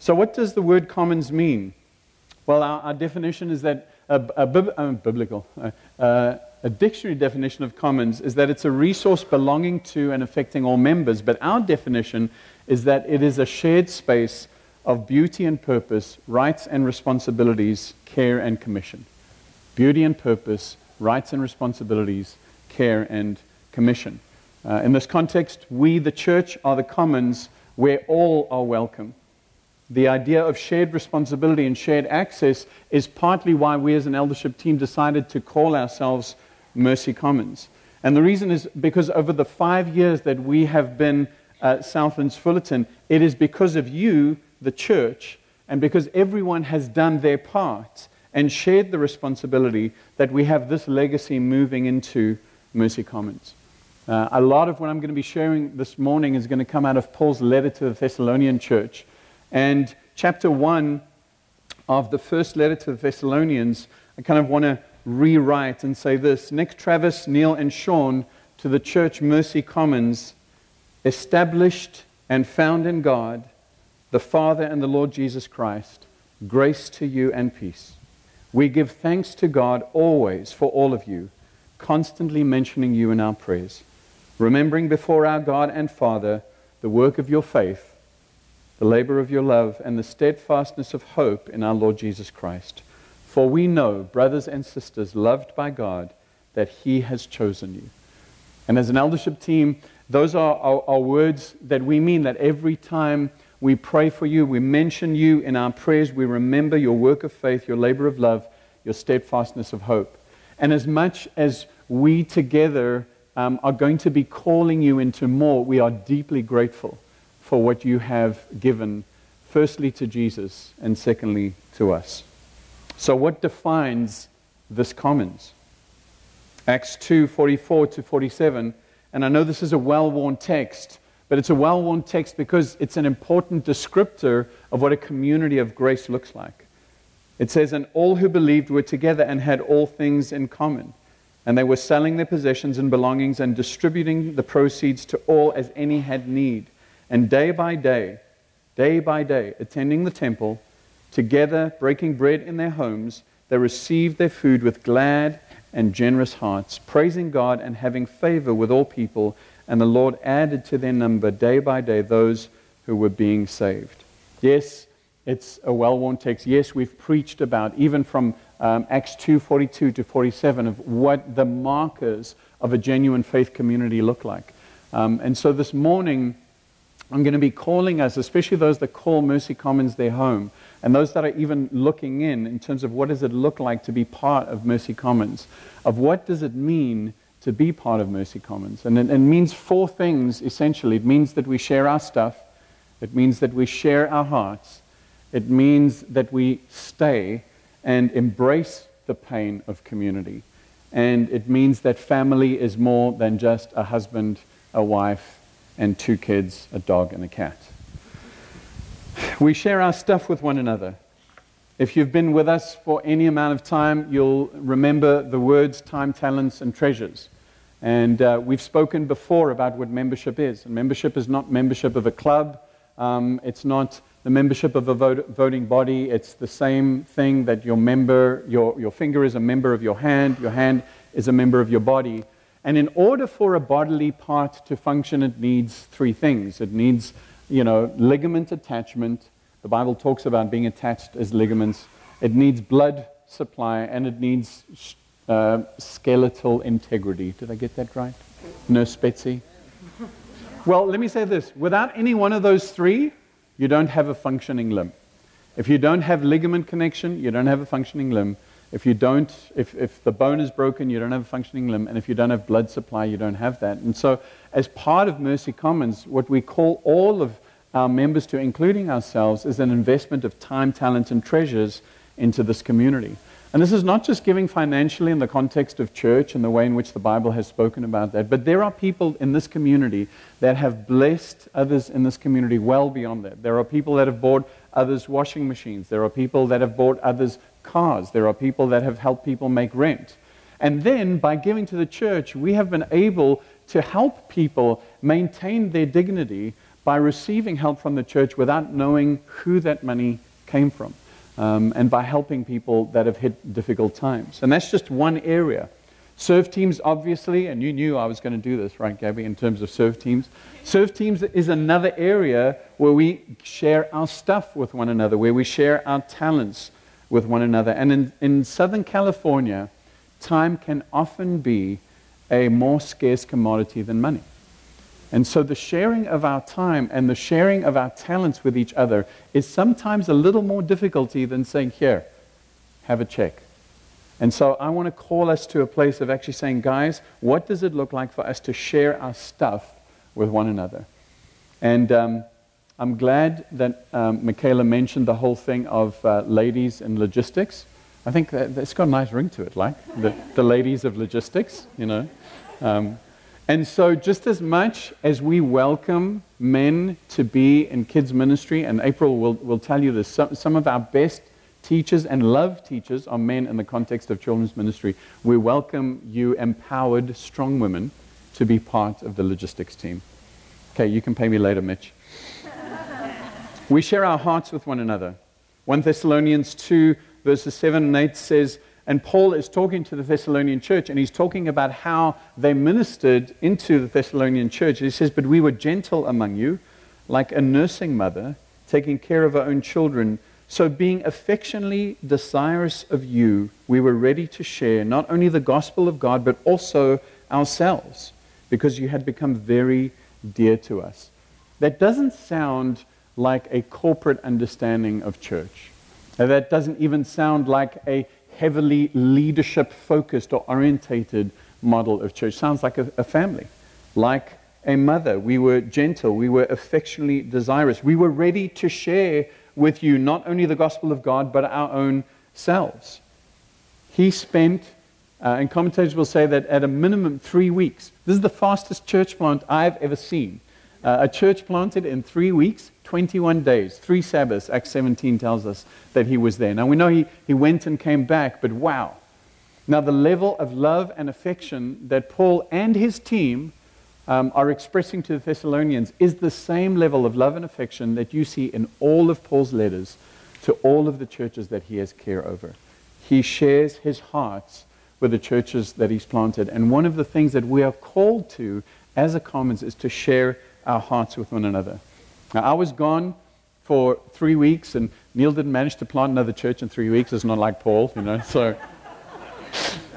So, what does the word commons mean? Well, our, our definition is that a, a bib, uh, biblical, uh, uh, a dictionary definition of commons is that it's a resource belonging to and affecting all members. But our definition is that it is a shared space of beauty and purpose, rights and responsibilities, care and commission. Beauty and purpose, rights and responsibilities, care and commission. Uh, in this context, we, the church, are the commons where all are welcome. The idea of shared responsibility and shared access is partly why we as an eldership team decided to call ourselves Mercy Commons. And the reason is because over the five years that we have been at Southlands Fullerton, it is because of you, the church, and because everyone has done their part and shared the responsibility that we have this legacy moving into Mercy Commons. Uh, a lot of what I'm going to be sharing this morning is going to come out of Paul's letter to the Thessalonian church. And chapter 1 of the first letter to the Thessalonians, I kind of want to rewrite and say this Nick, Travis, Neil, and Sean to the church Mercy Commons, established and found in God, the Father and the Lord Jesus Christ, grace to you and peace. We give thanks to God always for all of you, constantly mentioning you in our prayers, remembering before our God and Father the work of your faith, the labor of your love, and the steadfastness of hope in our Lord Jesus Christ. For we know, brothers and sisters, loved by God, that He has chosen you. And as an eldership team, those are our, words that we mean that every time we pray for you, we mention you in our prayers, we remember your work of faith, your labor of love, your steadfastness of hope. And as much as we together um, are going to be calling you into more, we are deeply grateful for what you have given, firstly to Jesus, and secondly to us. So, what defines this commons? Acts 2 44 to 47. And I know this is a well worn text, but it's a well worn text because it's an important descriptor of what a community of grace looks like. It says, And all who believed were together and had all things in common. And they were selling their possessions and belongings and distributing the proceeds to all as any had need. And day by day, day by day, attending the temple, Together, breaking bread in their homes, they received their food with glad and generous hearts, praising God and having favor with all people. And the Lord added to their number day by day those who were being saved. Yes, it's a well worn text. Yes, we've preached about, even from um, Acts 2:42 to 47, of what the markers of a genuine faith community look like. Um, and so this morning, I'm going to be calling us, especially those that call Mercy Commons their home, and those that are even looking in, in terms of what does it look like to be part of Mercy Commons, of what does it mean to be part of Mercy Commons. And it, it means four things essentially. It means that we share our stuff, it means that we share our hearts, it means that we stay and embrace the pain of community. And it means that family is more than just a husband, a wife, and two kids, a dog, and a cat. We share our stuff with one another. If you've been with us for any amount of time, you'll remember the words time, talents, and treasures. And uh, we've spoken before about what membership is. And membership is not membership of a club, um, it's not the membership of a vote, voting body. It's the same thing that your member, your, your finger is a member of your hand, your hand is a member of your body. And in order for a bodily part to function, it needs three things. It needs, you know, ligament attachment. The Bible talks about being attached as ligaments. It needs blood supply, and it needs uh, skeletal integrity. Did I get that right? Nurse Betsy? Well, let me say this. Without any one of those three, you don't have a functioning limb. If you don't have ligament connection, you don't have a functioning limb. If you don't, if, if the bone is broken, you don't have a functioning limb. And if you don't have blood supply, you don't have that. And so, as part of Mercy Commons, what we call all of our members to, including ourselves, is an investment of time, talent, and treasures into this community. And this is not just giving financially in the context of church and the way in which the Bible has spoken about that, but there are people in this community that have blessed others in this community well beyond that. There are people that have bought others washing machines. There are people that have bought others cars. There are people that have helped people make rent. And then by giving to the church, we have been able to help people maintain their dignity by receiving help from the church without knowing who that money came from, um, and by helping people that have hit difficult times. And that's just one area. Serve teams, obviously, and you knew I was going to do this, right, Gabby, in terms of serve teams. Serve teams is another area where we share our stuff with one another, where we share our talents with one another. And in, in Southern California, time can often be a more scarce commodity than money. And so the sharing of our time and the sharing of our talents with each other is sometimes a little more difficulty than saying, Here, have a check. And so I want to call us to a place of actually saying, guys, what does it look like for us to share our stuff with one another? And um, I'm glad that um, Michaela mentioned the whole thing of uh, ladies in logistics. I think that, has got a nice ring to it, like the, the ladies of logistics, you know. Um, and so, just as much as we welcome men to be in kids' ministry, and April will, will tell you this, some, some of our best teachers and love teachers are men in the context of children's ministry. We welcome you, empowered, strong women, to be part of the logistics team. Okay, you can pay me later, Mitch. We share our hearts with one another. 1 Thessalonians 2, verses 7 and 8 says, and Paul is talking to the Thessalonian church, and he's talking about how they ministered into the Thessalonian church. He says, But we were gentle among you, like a nursing mother, taking care of her own children so, being affectionately desirous of you, we were ready to share not only the gospel of God, but also ourselves, because you had become very dear to us. That doesn't sound like a corporate understanding of church. That doesn't even sound like a heavily leadership focused or orientated model of church. Sounds like a, a family, like a mother. We were gentle, we were affectionately desirous, we were ready to share with you not only the gospel of God, but our own selves. He spent, uh, and commentators will say that at a minimum three weeks. This is the fastest church plant I've ever seen. Uh, a church planted in three weeks, 21 days, three Sabbaths. Acts 17 tells us that he was there. Now we know he, he went and came back, but wow. Now, the level of love and affection that Paul and his team um, are expressing to the Thessalonians is the same level of love and affection that you see in all of Paul's letters to all of the churches that he has care over. He shares his hearts with the churches that he's planted. And one of the things that we are called to as a commons is to share our hearts with one another. Now, I was gone for three weeks, and Neil didn't manage to plant another church in three weeks. It's not like Paul, you know. So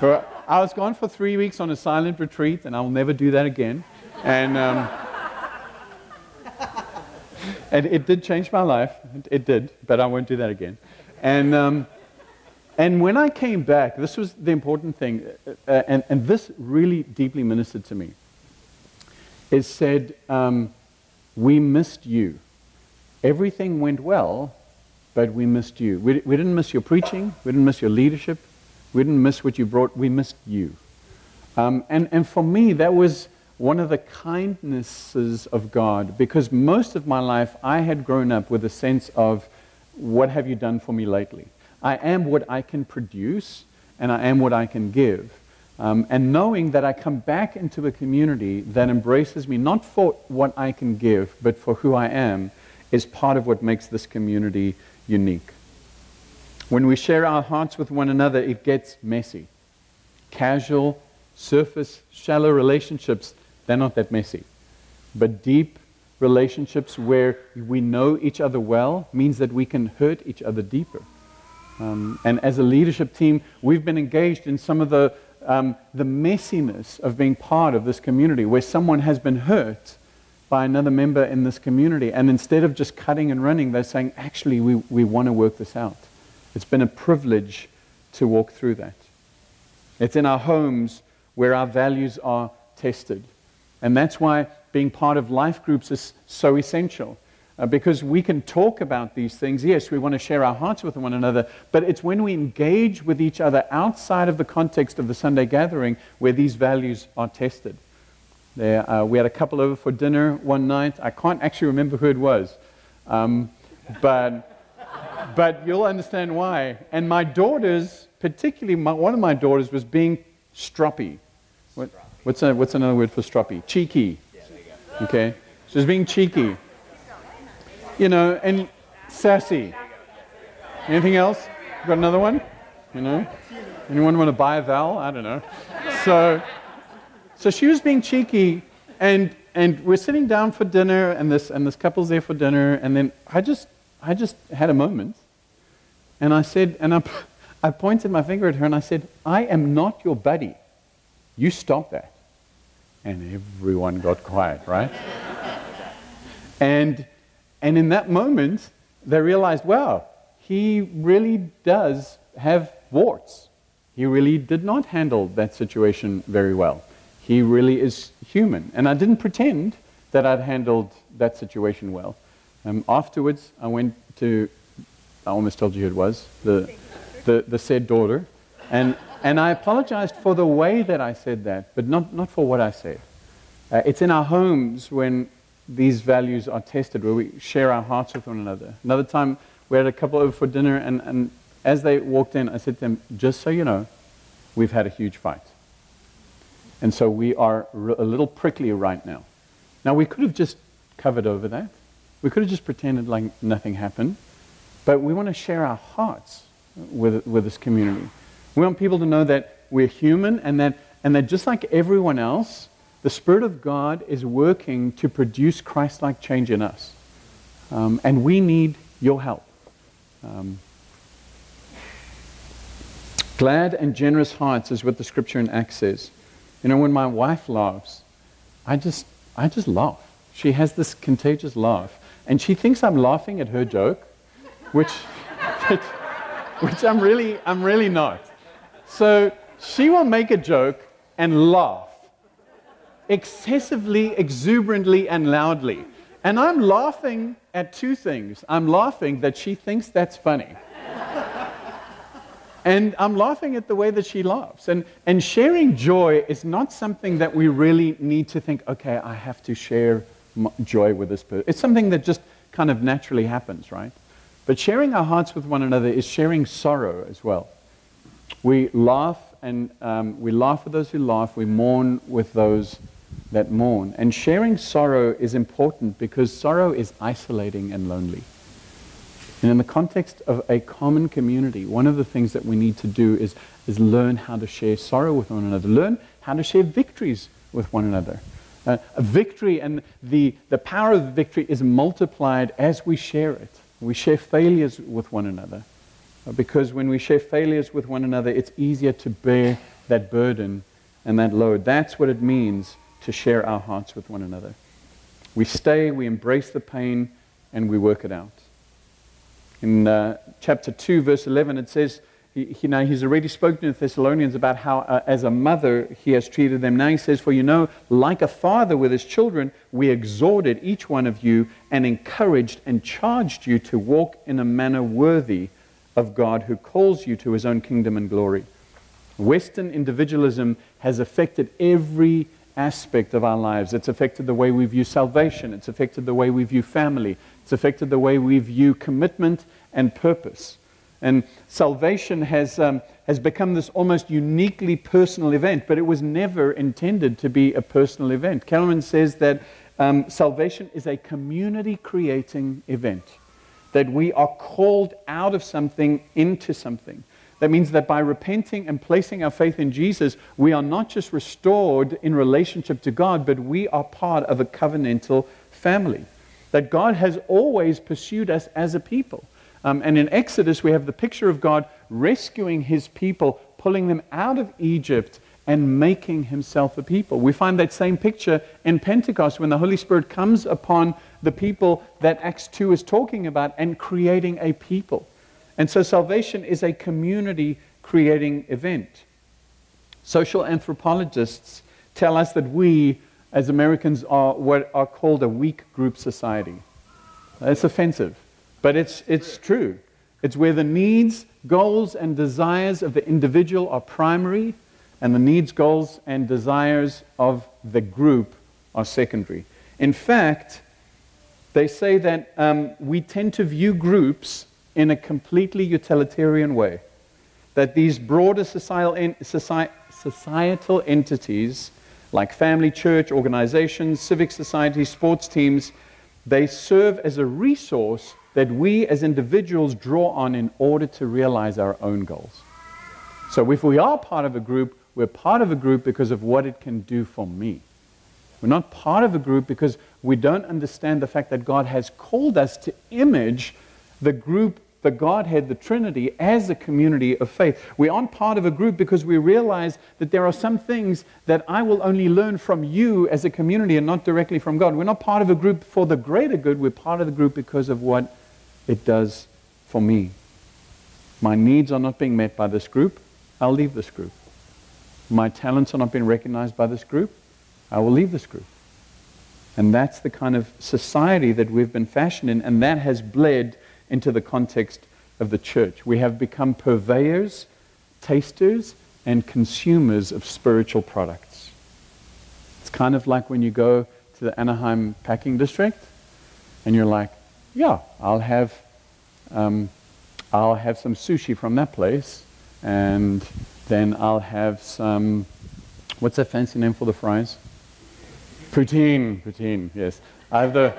I was gone for three weeks on a silent retreat, and I'll never do that again. And, um, and it did change my life. It did, but I won't do that again. And, um, and when I came back, this was the important thing, uh, and, and this really deeply ministered to me. It said, um, We missed you. Everything went well, but we missed you. We, we didn't miss your preaching, we didn't miss your leadership, we didn't miss what you brought, we missed you. Um, and, and for me, that was one of the kindnesses of God, because most of my life I had grown up with a sense of, what have you done for me lately? I am what I can produce, and I am what I can give. Um, and knowing that I come back into a community that embraces me not for what I can give, but for who I am, is part of what makes this community unique. When we share our hearts with one another, it gets messy. Casual, surface, shallow relationships they're not that messy. But deep relationships where we know each other well means that we can hurt each other deeper. Um, and as a leadership team, we've been engaged in some of the, um, the messiness of being part of this community where someone has been hurt by another member in this community. And instead of just cutting and running, they're saying, actually, we, we want to work this out. It's been a privilege to walk through that. It's in our homes where our values are tested. And that's why being part of life groups is so essential. Uh, because we can talk about these things. Yes, we want to share our hearts with one another, but it's when we engage with each other outside of the context of the Sunday gathering where these values are tested. There, uh, we had a couple over for dinner one night. I can't actually remember who it was, um, but, but you'll understand why. And my daughters, particularly my, one of my daughters, was being stroppy. What, What's, a, what's another word for stroppy? Cheeky. Okay? She's being cheeky. You know, and sassy. Anything else? Got another one? You know? Anyone want to buy a Val? I don't know. So, so she was being cheeky, and, and we're sitting down for dinner, and this, and this couple's there for dinner, and then I just, I just had a moment, and I said, and I, I pointed my finger at her, and I said, I am not your buddy. You stop that. And everyone got quiet, right? and, and in that moment, they realized, wow, he really does have warts. He really did not handle that situation very well. He really is human. And I didn't pretend that I'd handled that situation well. Um, afterwards, I went to, I almost told you who it was, the, the, the said daughter. And, and I apologized for the way that I said that, but not, not for what I said. Uh, it's in our homes when these values are tested, where we share our hearts with one another. Another time, we had a couple over for dinner, and, and as they walked in, I said to them, just so you know, we've had a huge fight. And so we are a little prickly right now. Now, we could have just covered over that. We could have just pretended like nothing happened. But we want to share our hearts with, with this community. We want people to know that we're human and that, and that just like everyone else, the Spirit of God is working to produce Christ like change in us. Um, and we need your help. Um, glad and generous hearts is what the scripture in Acts says. You know, when my wife laughs, I just, I just laugh. She has this contagious laugh. And she thinks I'm laughing at her joke, which, which, which I'm, really, I'm really not. So she will make a joke and laugh excessively, exuberantly, and loudly. And I'm laughing at two things. I'm laughing that she thinks that's funny. and I'm laughing at the way that she laughs. And, and sharing joy is not something that we really need to think, okay, I have to share joy with this person. It's something that just kind of naturally happens, right? But sharing our hearts with one another is sharing sorrow as well. We laugh and um, we laugh with those who laugh. We mourn with those that mourn. And sharing sorrow is important because sorrow is isolating and lonely. And in the context of a common community, one of the things that we need to do is, is learn how to share sorrow with one another, learn how to share victories with one another. Uh, a victory and the, the power of the victory is multiplied as we share it. We share failures with one another. Because when we share failures with one another, it's easier to bear that burden and that load. That's what it means to share our hearts with one another. We stay, we embrace the pain, and we work it out. In uh, chapter 2, verse 11, it says, he, he's already spoken to the Thessalonians about how, uh, as a mother, he has treated them. Now he says, For you know, like a father with his children, we exhorted each one of you and encouraged and charged you to walk in a manner worthy of God who calls you to his own kingdom and glory. Western individualism has affected every aspect of our lives. It's affected the way we view salvation. It's affected the way we view family. It's affected the way we view commitment and purpose. And salvation has, um, has become this almost uniquely personal event, but it was never intended to be a personal event. Kellerman says that um, salvation is a community creating event, that we are called out of something into something. That means that by repenting and placing our faith in Jesus, we are not just restored in relationship to God, but we are part of a covenantal family. That God has always pursued us as a people. Um, and in Exodus, we have the picture of God rescuing his people, pulling them out of Egypt and making himself a people. We find that same picture in Pentecost when the Holy Spirit comes upon the people that Acts 2 is talking about and creating a people. And so salvation is a community creating event. Social anthropologists tell us that we, as Americans, are what are called a weak group society. It's offensive, but it's, it's true. It's where the needs, goals, and desires of the individual are primary, and the needs, goals, and desires of the group are secondary. In fact, they say that um, we tend to view groups in a completely utilitarian way. That these broader societal, societal entities, like family, church, organizations, civic societies, sports teams, They serve as a resource that we as individuals draw on in order to realize our own goals. So if we are part of a group, we're part of a group because of what it can do for me. We're not part of a group because we don't understand the fact that God has called us to image the group, the Godhead, the Trinity, as a community of faith. We aren't part of a group because we realize that there are some things that I will only learn from you as a community and not directly from God. We're not part of a group for the greater good. We're part of the group because of what it does for me. My needs are not being met by this group. I'll leave this group. My talents are not being recognized by this group. I will leave this group. And that's the kind of society that we've been fashioned in, and that has bled into the context of the church. We have become purveyors, tasters, and consumers of spiritual products. It's kind of like when you go to the Anaheim packing district and you're like, yeah, I'll have, um, I'll have some sushi from that place, and then I'll have some, what's that fancy name for the fries? Poutine, poutine, yes. I have the,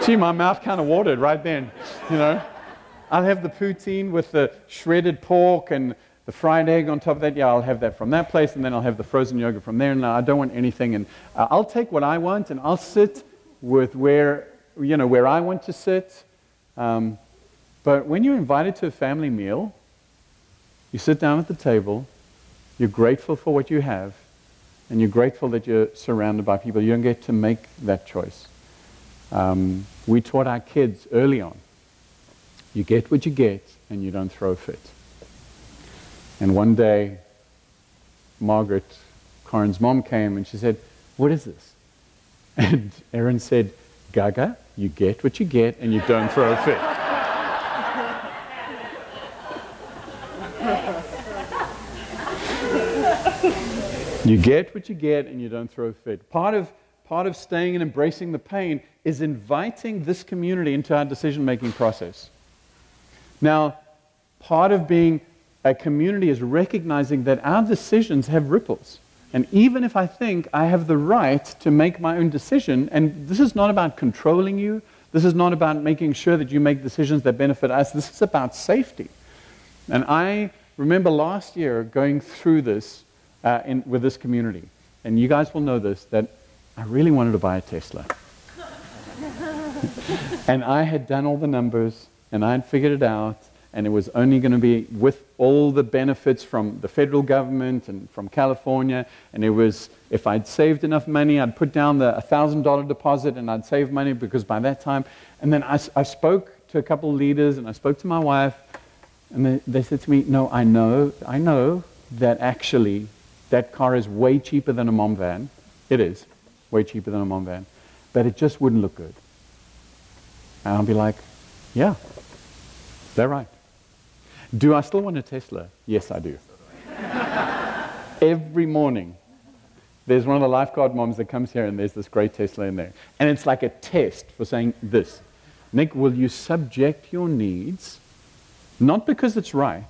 gee, my mouth kind of watered right then, you know. I'll have the poutine with the shredded pork and the fried egg on top of that. Yeah, I'll have that from that place, and then I'll have the frozen yogurt from there. No, I don't want anything, and uh, I'll take what I want, and I'll sit with where, you know, where I want to sit. Um, but when you're invited to a family meal, you sit down at the table, you're grateful for what you have, and you're grateful that you're surrounded by people. You don't get to make that choice. Um, we taught our kids early on you get what you get, and you don't throw a fit. And one day, Margaret, Karen's mom, came and she said, What is this? And Aaron said, Gaga, you get what you get, and you don't throw a fit. You get what you get and you don't throw fit. Part of, part of staying and embracing the pain is inviting this community into our decision making process. Now, part of being a community is recognizing that our decisions have ripples. And even if I think I have the right to make my own decision, and this is not about controlling you, this is not about making sure that you make decisions that benefit us, this is about safety. And I remember last year going through this uh, in, with this community. And you guys will know this that I really wanted to buy a Tesla. and I had done all the numbers and I had figured it out. And it was only going to be with all the benefits from the federal government and from California. And it was, if I'd saved enough money, I'd put down the $1,000 deposit and I'd save money because by that time. And then I, I spoke to a couple of leaders and I spoke to my wife. And they, they said to me, No, I know, I know that actually that car is way cheaper than a mom van. It is way cheaper than a mom van. But it just wouldn't look good. And I'll be like, yeah, they're right. Do I still want a Tesla? Yes, I do. Every morning, there's one of the lifeguard moms that comes here and there's this great Tesla in there. And it's like a test for saying this Nick, will you subject your needs, not because it's right,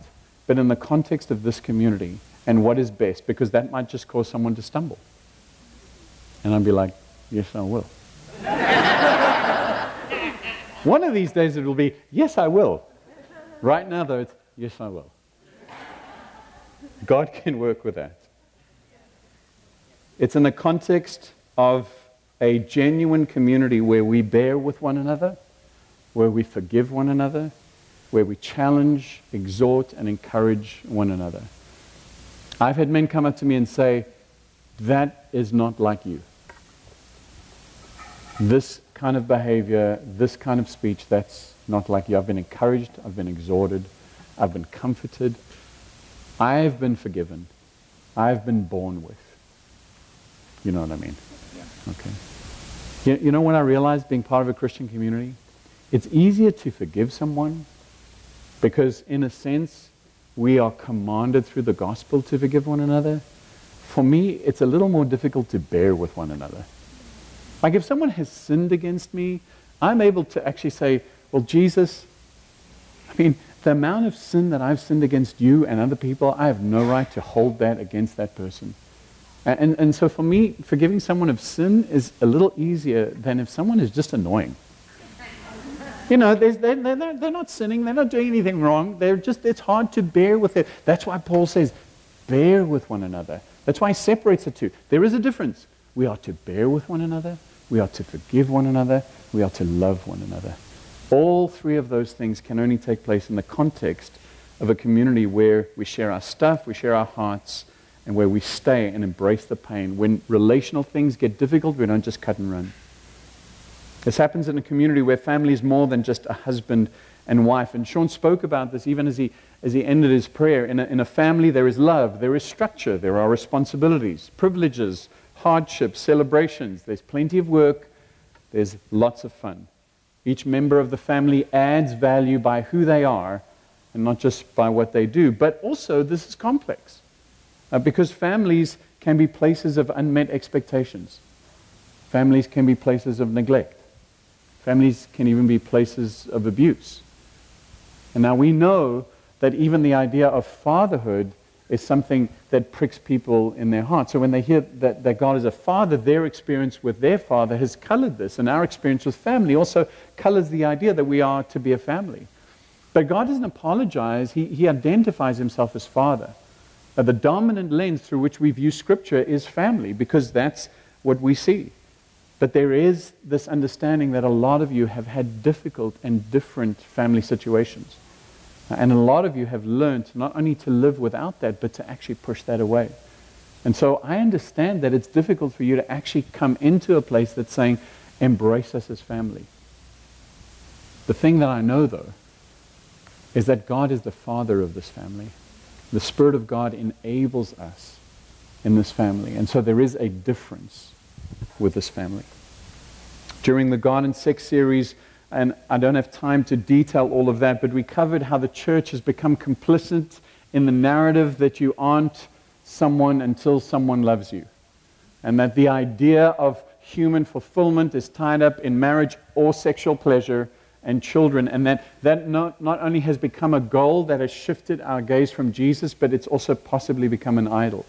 but in the context of this community, and what is best because that might just cause someone to stumble. And I'd be like, yes, I will. One of these days it will be, yes, I will. Right now, though, it's, yes, I will. God can work with that. It's in the context of a genuine community where we bear with one another, where we forgive one another, where we challenge, exhort, and encourage one another. I've had men come up to me and say, That is not like you. This kind of behavior, this kind of speech, that's not like you. I've been encouraged, I've been exhorted, I've been comforted, I've been forgiven, I've been born with. You know what I mean? Yeah. Okay. You, you know when I realized being part of a Christian community? It's easier to forgive someone because, in a sense, we are commanded through the gospel to forgive one another. For me, it's a little more difficult to bear with one another. Like if someone has sinned against me, I'm able to actually say, well, Jesus, I mean, the amount of sin that I've sinned against you and other people, I have no right to hold that against that person. And, and so for me, forgiving someone of sin is a little easier than if someone is just annoying. You know, they're, they're, not sinning, they're not doing anything wrong. They're just, it's hard to bear with it. That's why Paul says, bear with one another. That's why he separates the two. There is a difference. We are to bear with one another, we are to forgive one another, we are to love one another. All three of those things can only take place in the context of a community where we share our stuff, we share our hearts, and where we stay and embrace the pain. When relational things get difficult, we don't just cut and run. This happens in a community where family is more than just a husband and wife. And Sean spoke about this even as he, as he ended his prayer. In a, in a family, there is love, there is structure, there are responsibilities, privileges, hardships, celebrations. There's plenty of work, there's lots of fun. Each member of the family adds value by who they are and not just by what they do. But also, this is complex uh, because families can be places of unmet expectations, families can be places of neglect, families can even be places of abuse. And now we know that even the idea of fatherhood is something that pricks people in their heart. So when they hear that, that God is a father, their experience with their father has colored this. And our experience with family also colors the idea that we are to be a family. But God doesn't apologize, He, he identifies Himself as Father. Now, the dominant lens through which we view Scripture is family because that's what we see. But there is this understanding that a lot of you have had difficult and different family situations. And a lot of you have learned not only to live without that, but to actually push that away. And so I understand that it's difficult for you to actually come into a place that's saying, embrace us as family. The thing that I know, though, is that God is the father of this family. The Spirit of God enables us in this family. And so there is a difference with this family. During the God and Sex series, and I don't have time to detail all of that, but we covered how the church has become complicit in the narrative that you aren't someone until someone loves you. And that the idea of human fulfillment is tied up in marriage or sexual pleasure and children. And that, that not, not only has become a goal that has shifted our gaze from Jesus, but it's also possibly become an idol.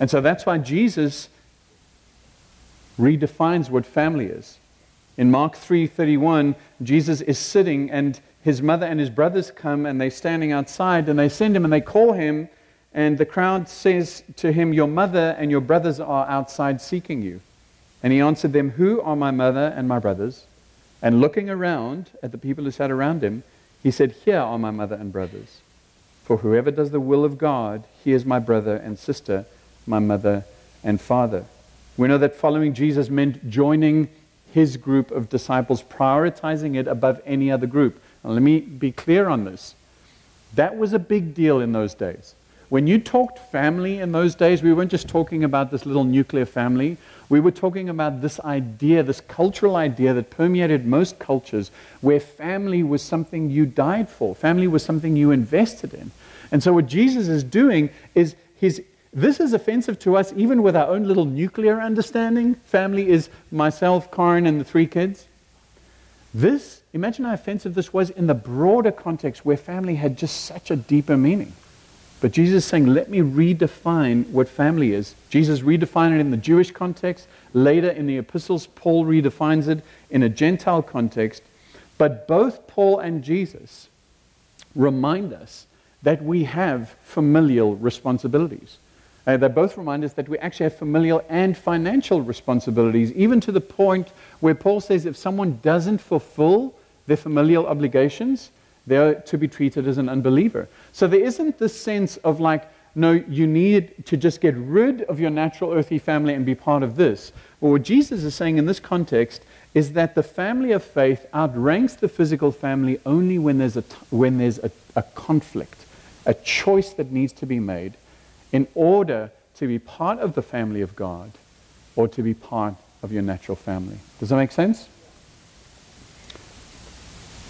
And so that's why Jesus redefines what family is. In Mark 3:31, Jesus is sitting and his mother and his brothers come and they're standing outside and they send him and they call him and the crowd says to him, "Your mother and your brothers are outside seeking you." And he answered them, "Who are my mother and my brothers?" And looking around at the people who sat around him, he said, "Here are my mother and brothers. For whoever does the will of God, he is my brother and sister, my mother and father." We know that following Jesus meant joining his group of disciples, prioritizing it above any other group. Now, let me be clear on this. That was a big deal in those days. When you talked family in those days, we weren't just talking about this little nuclear family. We were talking about this idea, this cultural idea that permeated most cultures, where family was something you died for, family was something you invested in. And so, what Jesus is doing is he's this is offensive to us even with our own little nuclear understanding. Family is myself, Karen, and the three kids. This, imagine how offensive this was in the broader context where family had just such a deeper meaning. But Jesus is saying, let me redefine what family is. Jesus redefined it in the Jewish context. Later in the epistles, Paul redefines it in a Gentile context. But both Paul and Jesus remind us that we have familial responsibilities. Uh, they both remind us that we actually have familial and financial responsibilities, even to the point where Paul says if someone doesn't fulfill their familial obligations, they're to be treated as an unbeliever. So there isn't this sense of like, no, you need to just get rid of your natural earthly family and be part of this. Well, what Jesus is saying in this context is that the family of faith outranks the physical family only when there's a, when there's a, a conflict, a choice that needs to be made in order to be part of the family of God or to be part of your natural family. Does that make sense?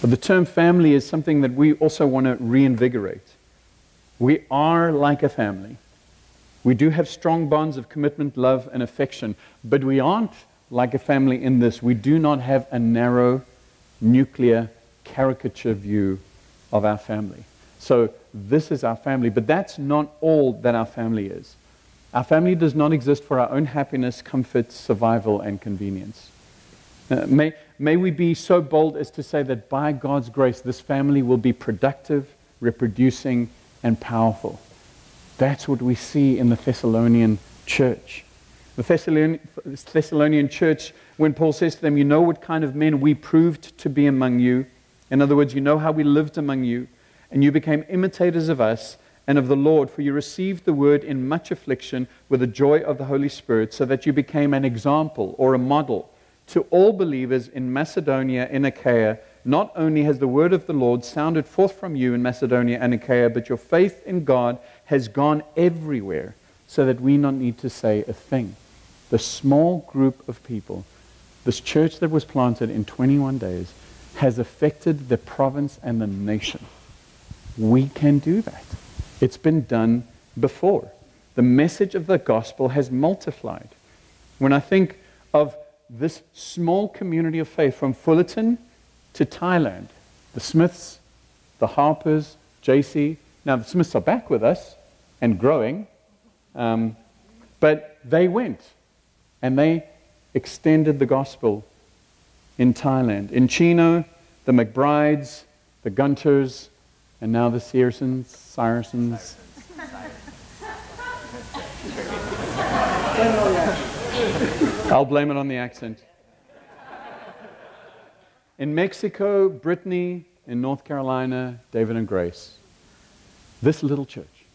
But the term family is something that we also want to reinvigorate. We are like a family. We do have strong bonds of commitment, love, and affection, but we aren't like a family in this. We do not have a narrow, nuclear, caricature view of our family. So this is our family, but that's not all that our family is. Our family does not exist for our own happiness, comfort, survival, and convenience. Uh, may, may we be so bold as to say that by God's grace, this family will be productive, reproducing, and powerful. That's what we see in the Thessalonian church. The Thessalonian, Thessalonian church, when Paul says to them, You know what kind of men we proved to be among you. In other words, you know how we lived among you, and you became imitators of us and of the Lord, for you received the word in much affliction with the joy of the Holy Spirit, so that you became an example or a model to all believers in Macedonia and Achaia. Not only has the word of the Lord sounded forth from you in Macedonia and Achaia, but your faith in God has gone everywhere, so that we not need to say a thing. The small group of people, this church that was planted in 21 days, has affected the province and the nation. We can do that. It's been done before. The message of the gospel has multiplied. When I think of this small community of faith from Fullerton to Thailand, the Smiths, the Harpers, JC, now the Smiths are back with us and growing, um, but they went and they extended the gospel in Thailand. In Chino, the McBrides, the Gunters, and now the Searsons, Syersons. I'll blame it on the accent. In Mexico, Brittany, in North Carolina, David and Grace. This little church.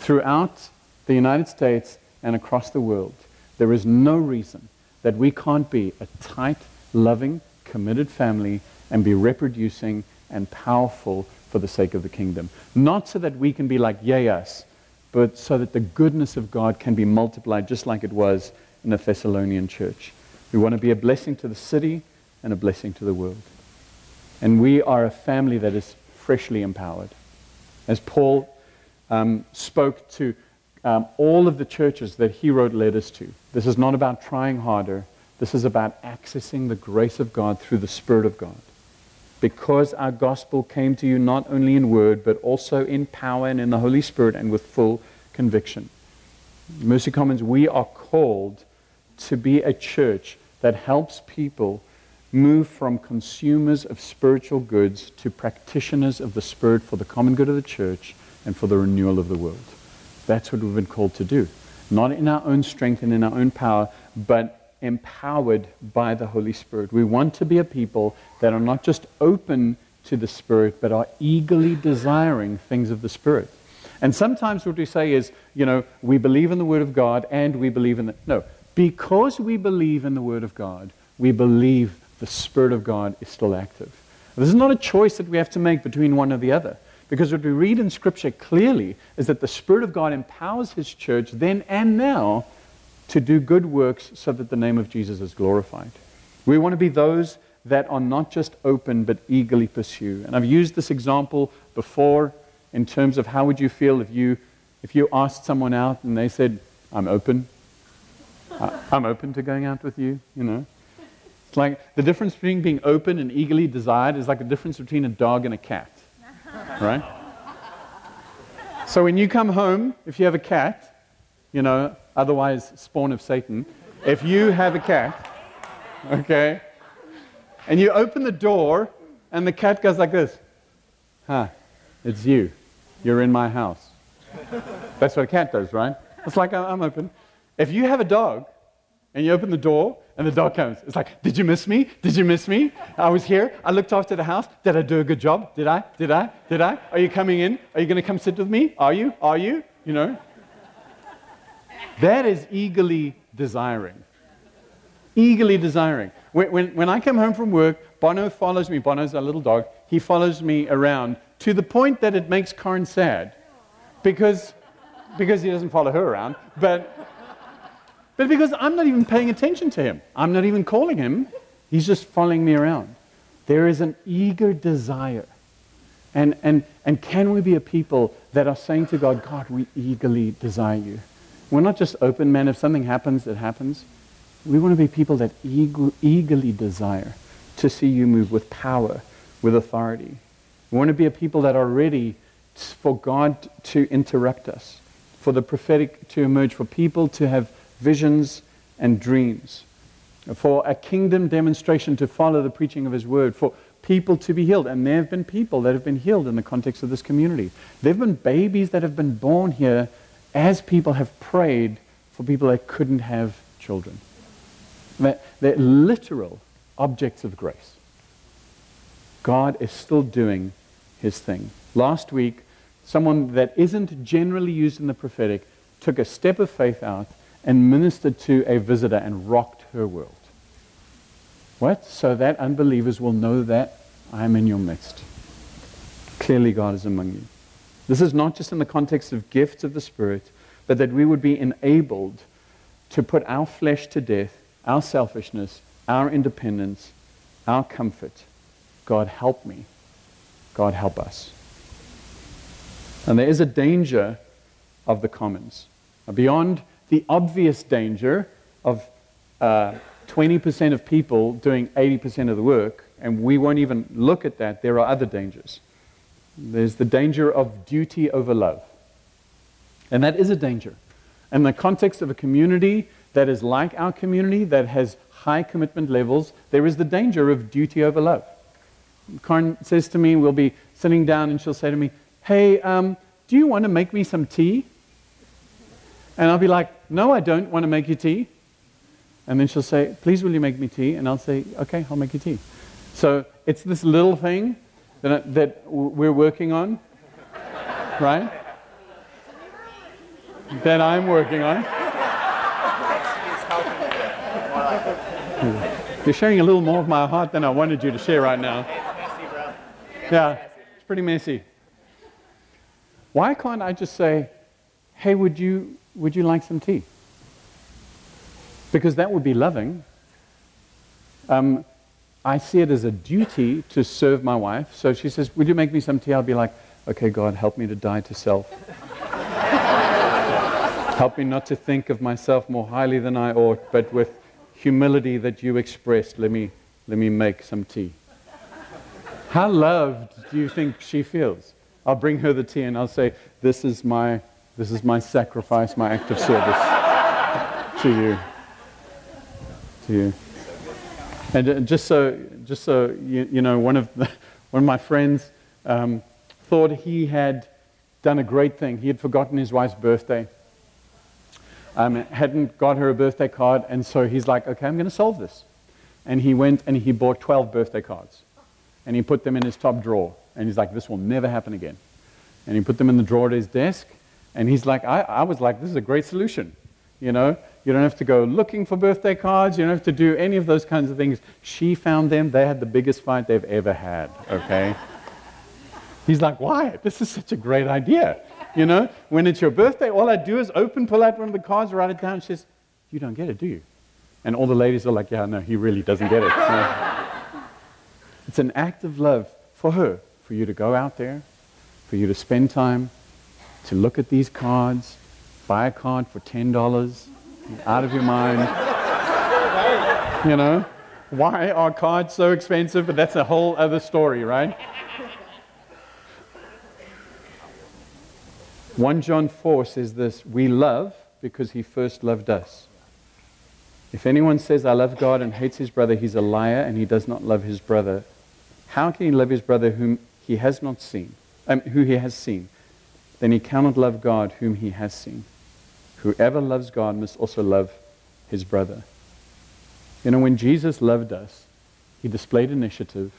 Throughout the United States and across the world, there is no reason that we can't be a tight, loving, committed family and be reproducing and powerful for the sake of the kingdom. Not so that we can be like us, but so that the goodness of God can be multiplied just like it was in the Thessalonian church. We want to be a blessing to the city and a blessing to the world. And we are a family that is freshly empowered. As Paul um, spoke to um, all of the churches that he wrote letters to, this is not about trying harder. This is about accessing the grace of God through the Spirit of God because our gospel came to you not only in word, but also in power and in the Holy Spirit and with full conviction. Mercy Commons, we are called to be a church that helps people move from consumers of spiritual goods to practitioners of the Spirit for the common good of the church and for the renewal of the world. That's what we've been called to do. Not in our own strength and in our own power, but empowered by the Holy Spirit. We want to be a people that are not just open to the Spirit, but are eagerly desiring things of the Spirit. And sometimes what we say is, you know, we believe in the Word of God and we believe in the. No, because we believe in the Word of God, we believe the Spirit of God is still active. This is not a choice that we have to make between one or the other. Because what we read in Scripture clearly is that the Spirit of God empowers His church then and now to do good works so that the name of Jesus is glorified. We want to be those that are not just open but eagerly pursue. And I've used this example before in terms of how would you feel if you if you asked someone out and they said, "I'm open. I'm open to going out with you," you know. It's like the difference between being open and eagerly desired is like the difference between a dog and a cat. Right? So when you come home, if you have a cat, you know, otherwise spawn of Satan, if you have a cat, okay, and you open the door and the cat goes like this, huh, it's you. You're in my house. That's what a cat does, right? It's like, I'm open. If you have a dog and you open the door and the dog comes, it's like, did you miss me? Did you miss me? I was here. I looked after the house. Did I do a good job? Did I? Did I? Did I? Are you coming in? Are you going to come sit with me? Are you? Are you? You know? That is eagerly desiring. Eagerly desiring. When, when, when I come home from work, Bono follows me. Bono's a little dog. He follows me around to the point that it makes Karen sad because, because he doesn't follow her around, but, but because I'm not even paying attention to him. I'm not even calling him. He's just following me around. There is an eager desire. And, and, and can we be a people that are saying to God, God, we eagerly desire you? We're not just open men. If something happens, it happens. We want to be people that eagerly desire to see you move with power, with authority. We want to be a people that are ready for God to interrupt us, for the prophetic to emerge, for people to have visions and dreams, for a kingdom demonstration to follow the preaching of his word, for people to be healed. And there have been people that have been healed in the context of this community. There have been babies that have been born here as people have prayed for people that couldn't have children. They're, literal objects of grace. God is still doing his thing. Last week, someone that isn't generally used in the prophetic took a step of faith out and ministered to a visitor and rocked her world. What? So that unbelievers will know that I am in your midst. Clearly, God is among you. This is not just in the context of gifts of the Spirit, but that we would be enabled to put our flesh to death, our selfishness, our independence, our comfort. God, help me. God, help us. And there is a danger of the commons. Beyond the obvious danger of uh, 20% of people doing 80% of the work, and we won't even look at that, there are other dangers. There's the danger of duty over love. And that is a danger. In the context of a community that is like our community, that has high commitment levels, there is the danger of duty over love. Karen says to me, we'll be sitting down, and she'll say to me, Hey, um, do you want to make me some tea? And I'll be like, No, I don't want to make you tea. And then she'll say, Please, will you make me tea? And I'll say, Okay, I'll make you tea. So it's this little thing that, that we're working on, right? That I'm working on. You're sharing a little more of my heart than I wanted you to share right now. Yeah, it's pretty messy. Why can't I just say, hey, would you, would you like some tea? Because that would be loving. Um, I see it as a duty to serve my wife. So she says, Would you make me some tea? I'll be like, Okay, God, help me to die to self. help me not to think of myself more highly than I ought, but with humility that you expressed, let me, let me make some tea. How loved do you think she feels? I'll bring her the tea and I'll say, This is my, this is my sacrifice, my act of service to you. To you. And uh, just so, just so you, you know, one of, the, one of my friends um, thought he had done a great thing. He had forgotten his wife's birthday. Um, hadn't got her a birthday card, and so he's like, okay, I'm going to solve this. And he went and he bought 12 birthday cards. And he put them in his top drawer. And he's like, this will never happen again. And he put them in the drawer at his desk. And he's like, I, I was like, this is a great solution. You know, you don't have to go looking for birthday cards. You don't have to do any of those kinds of things. She found them. They had the biggest fight they've ever had, okay? He's like, why? This is such a great idea. You know, when it's your birthday, all I do is open, pull out one of the cards, write it down. She says, you don't get it, do you? And all the ladies are like, yeah, no, he really doesn't get it. It's an act of love for her, for you to go out there, for you to spend time, to look at these cards, buy a card for $10, out of your mind. you know? Why are cards so expensive? But that's a whole other story, right? 1 John 4 says this We love because he first loved us. If anyone says, I love God and hates his brother, he's a liar and he does not love his brother. How can he love his brother whom he has not seen, um, who he has seen? Then he cannot love God whom he has seen. Whoever loves God must also love his brother. You know, when Jesus loved us, he displayed initiative,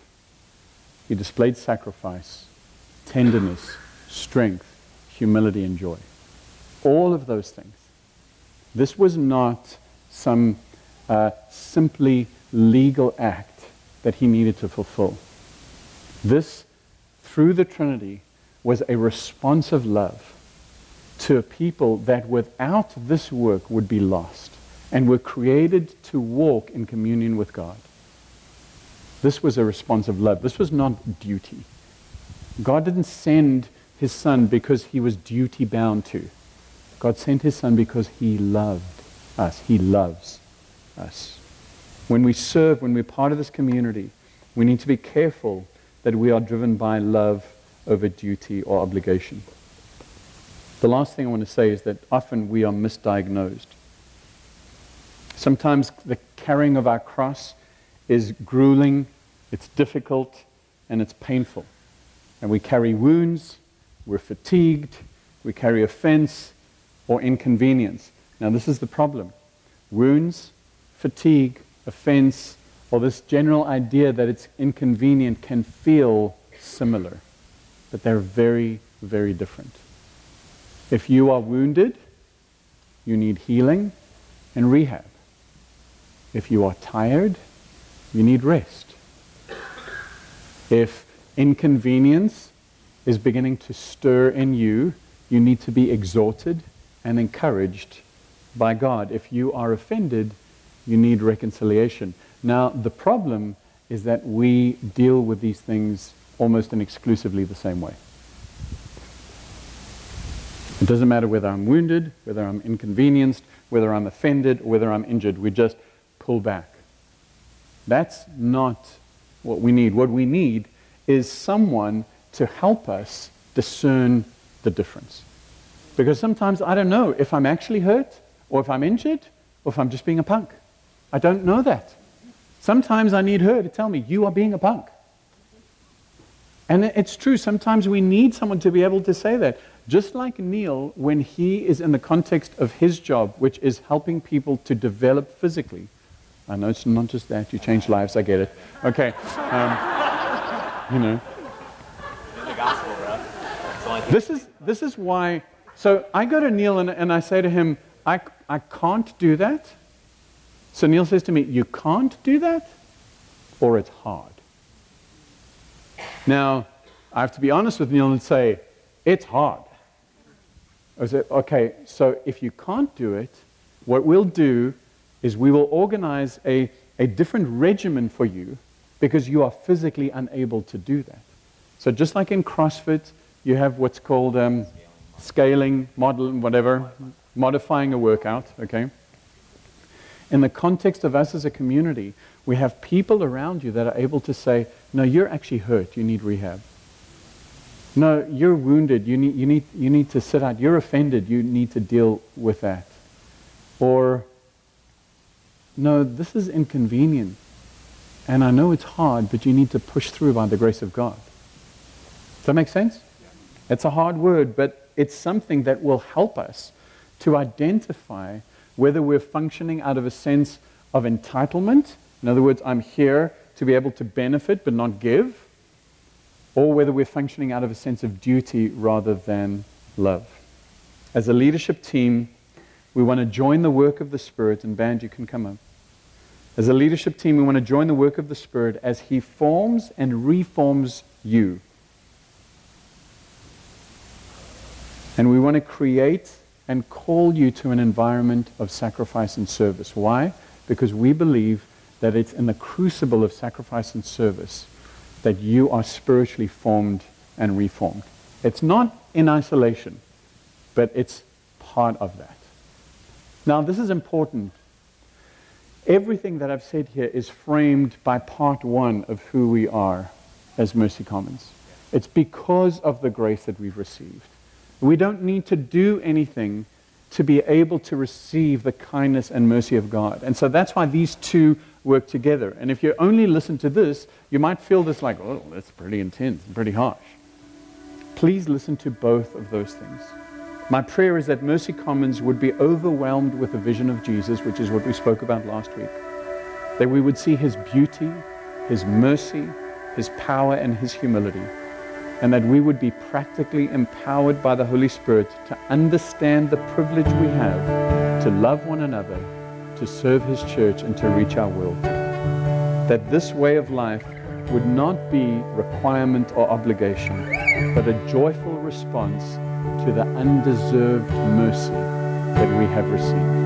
he displayed sacrifice, tenderness, strength, humility, and joy. All of those things. This was not some uh, simply legal act that he needed to fulfill. This, through the Trinity, was a responsive love to a people that without this work would be lost and were created to walk in communion with God. This was a response of love. This was not duty. God didn't send his son because he was duty bound to. God sent his son because he loved us. He loves us. When we serve, when we're part of this community, we need to be careful that we are driven by love over duty or obligation. The last thing I want to say is that often we are misdiagnosed. Sometimes the carrying of our cross is grueling, it's difficult, and it's painful. And we carry wounds, we're fatigued, we carry offense or inconvenience. Now, this is the problem wounds, fatigue, offense, or this general idea that it's inconvenient can feel similar, but they're very, very different. If you are wounded, you need healing and rehab. If you are tired, you need rest. If inconvenience is beginning to stir in you, you need to be exhorted and encouraged by God. If you are offended, you need reconciliation. Now, the problem is that we deal with these things almost and exclusively the same way. It doesn't matter whether I'm wounded, whether I'm inconvenienced, whether I'm offended, whether I'm injured. We just pull back. That's not what we need. What we need is someone to help us discern the difference. Because sometimes I don't know if I'm actually hurt, or if I'm injured, or if I'm just being a punk. I don't know that. Sometimes I need her to tell me, you are being a punk. And it's true, sometimes we need someone to be able to say that. Just like Neil, when he is in the context of his job, which is helping people to develop physically. I know it's not just that, you change lives, I get it. Okay. Um, you know. This is, this is why. So I go to Neil and, and I say to him, I, I can't do that. So Neil says to me, You can't do that? Or it's hard. Now, I have to be honest with Neil and say, It's hard. I say, Okay, so if you can't do it, what we'll do is we will organize a, a different regimen for you because you are physically unable to do that. So just like in CrossFit, you have what's called um, scaling, model, whatever, modifying a workout, okay? In the context of us as a community, we have people around you that are able to say, no, you're actually hurt, you need rehab. No, you're wounded, you need, you need, you need to sit out. You're offended, you need to deal with that. Or, no, this is inconvenient. And I know it's hard, but you need to push through by the grace of God. Does that make sense? It's a hard word, but it's something that will help us to identify whether we're functioning out of a sense of entitlement. In other words, I'm here to be able to benefit but not give. Or whether we're functioning out of a sense of duty rather than love. As a leadership team, we want to join the work of the Spirit, and band, you can come up. As a leadership team, we want to join the work of the Spirit as He forms and reforms you. And we want to create and call you to an environment of sacrifice and service. Why? Because we believe that it's in the crucible of sacrifice and service that you are spiritually formed and reformed. It's not in isolation, but it's part of that. Now, this is important Everything that I've said here is framed by part one of who we are as Mercy Commons. It's because of the grace that we've received. We don't need to do anything to be able to receive the kindness and mercy of God. And so that's why these two work together. And if you only listen to this, you might feel this like, oh, that's pretty intense and pretty harsh. Please listen to both of those things. My prayer is that Mercy Commons would be overwhelmed with the vision of Jesus, which is what we spoke about last week. That we would see his beauty, his mercy, his power, and his humility. And that we would be practically empowered by the Holy Spirit to understand the privilege we have to love one another, to serve his church, and to reach our world. That this way of life would not be requirement or obligation, but a joyful response to the undeserved mercy that we have received.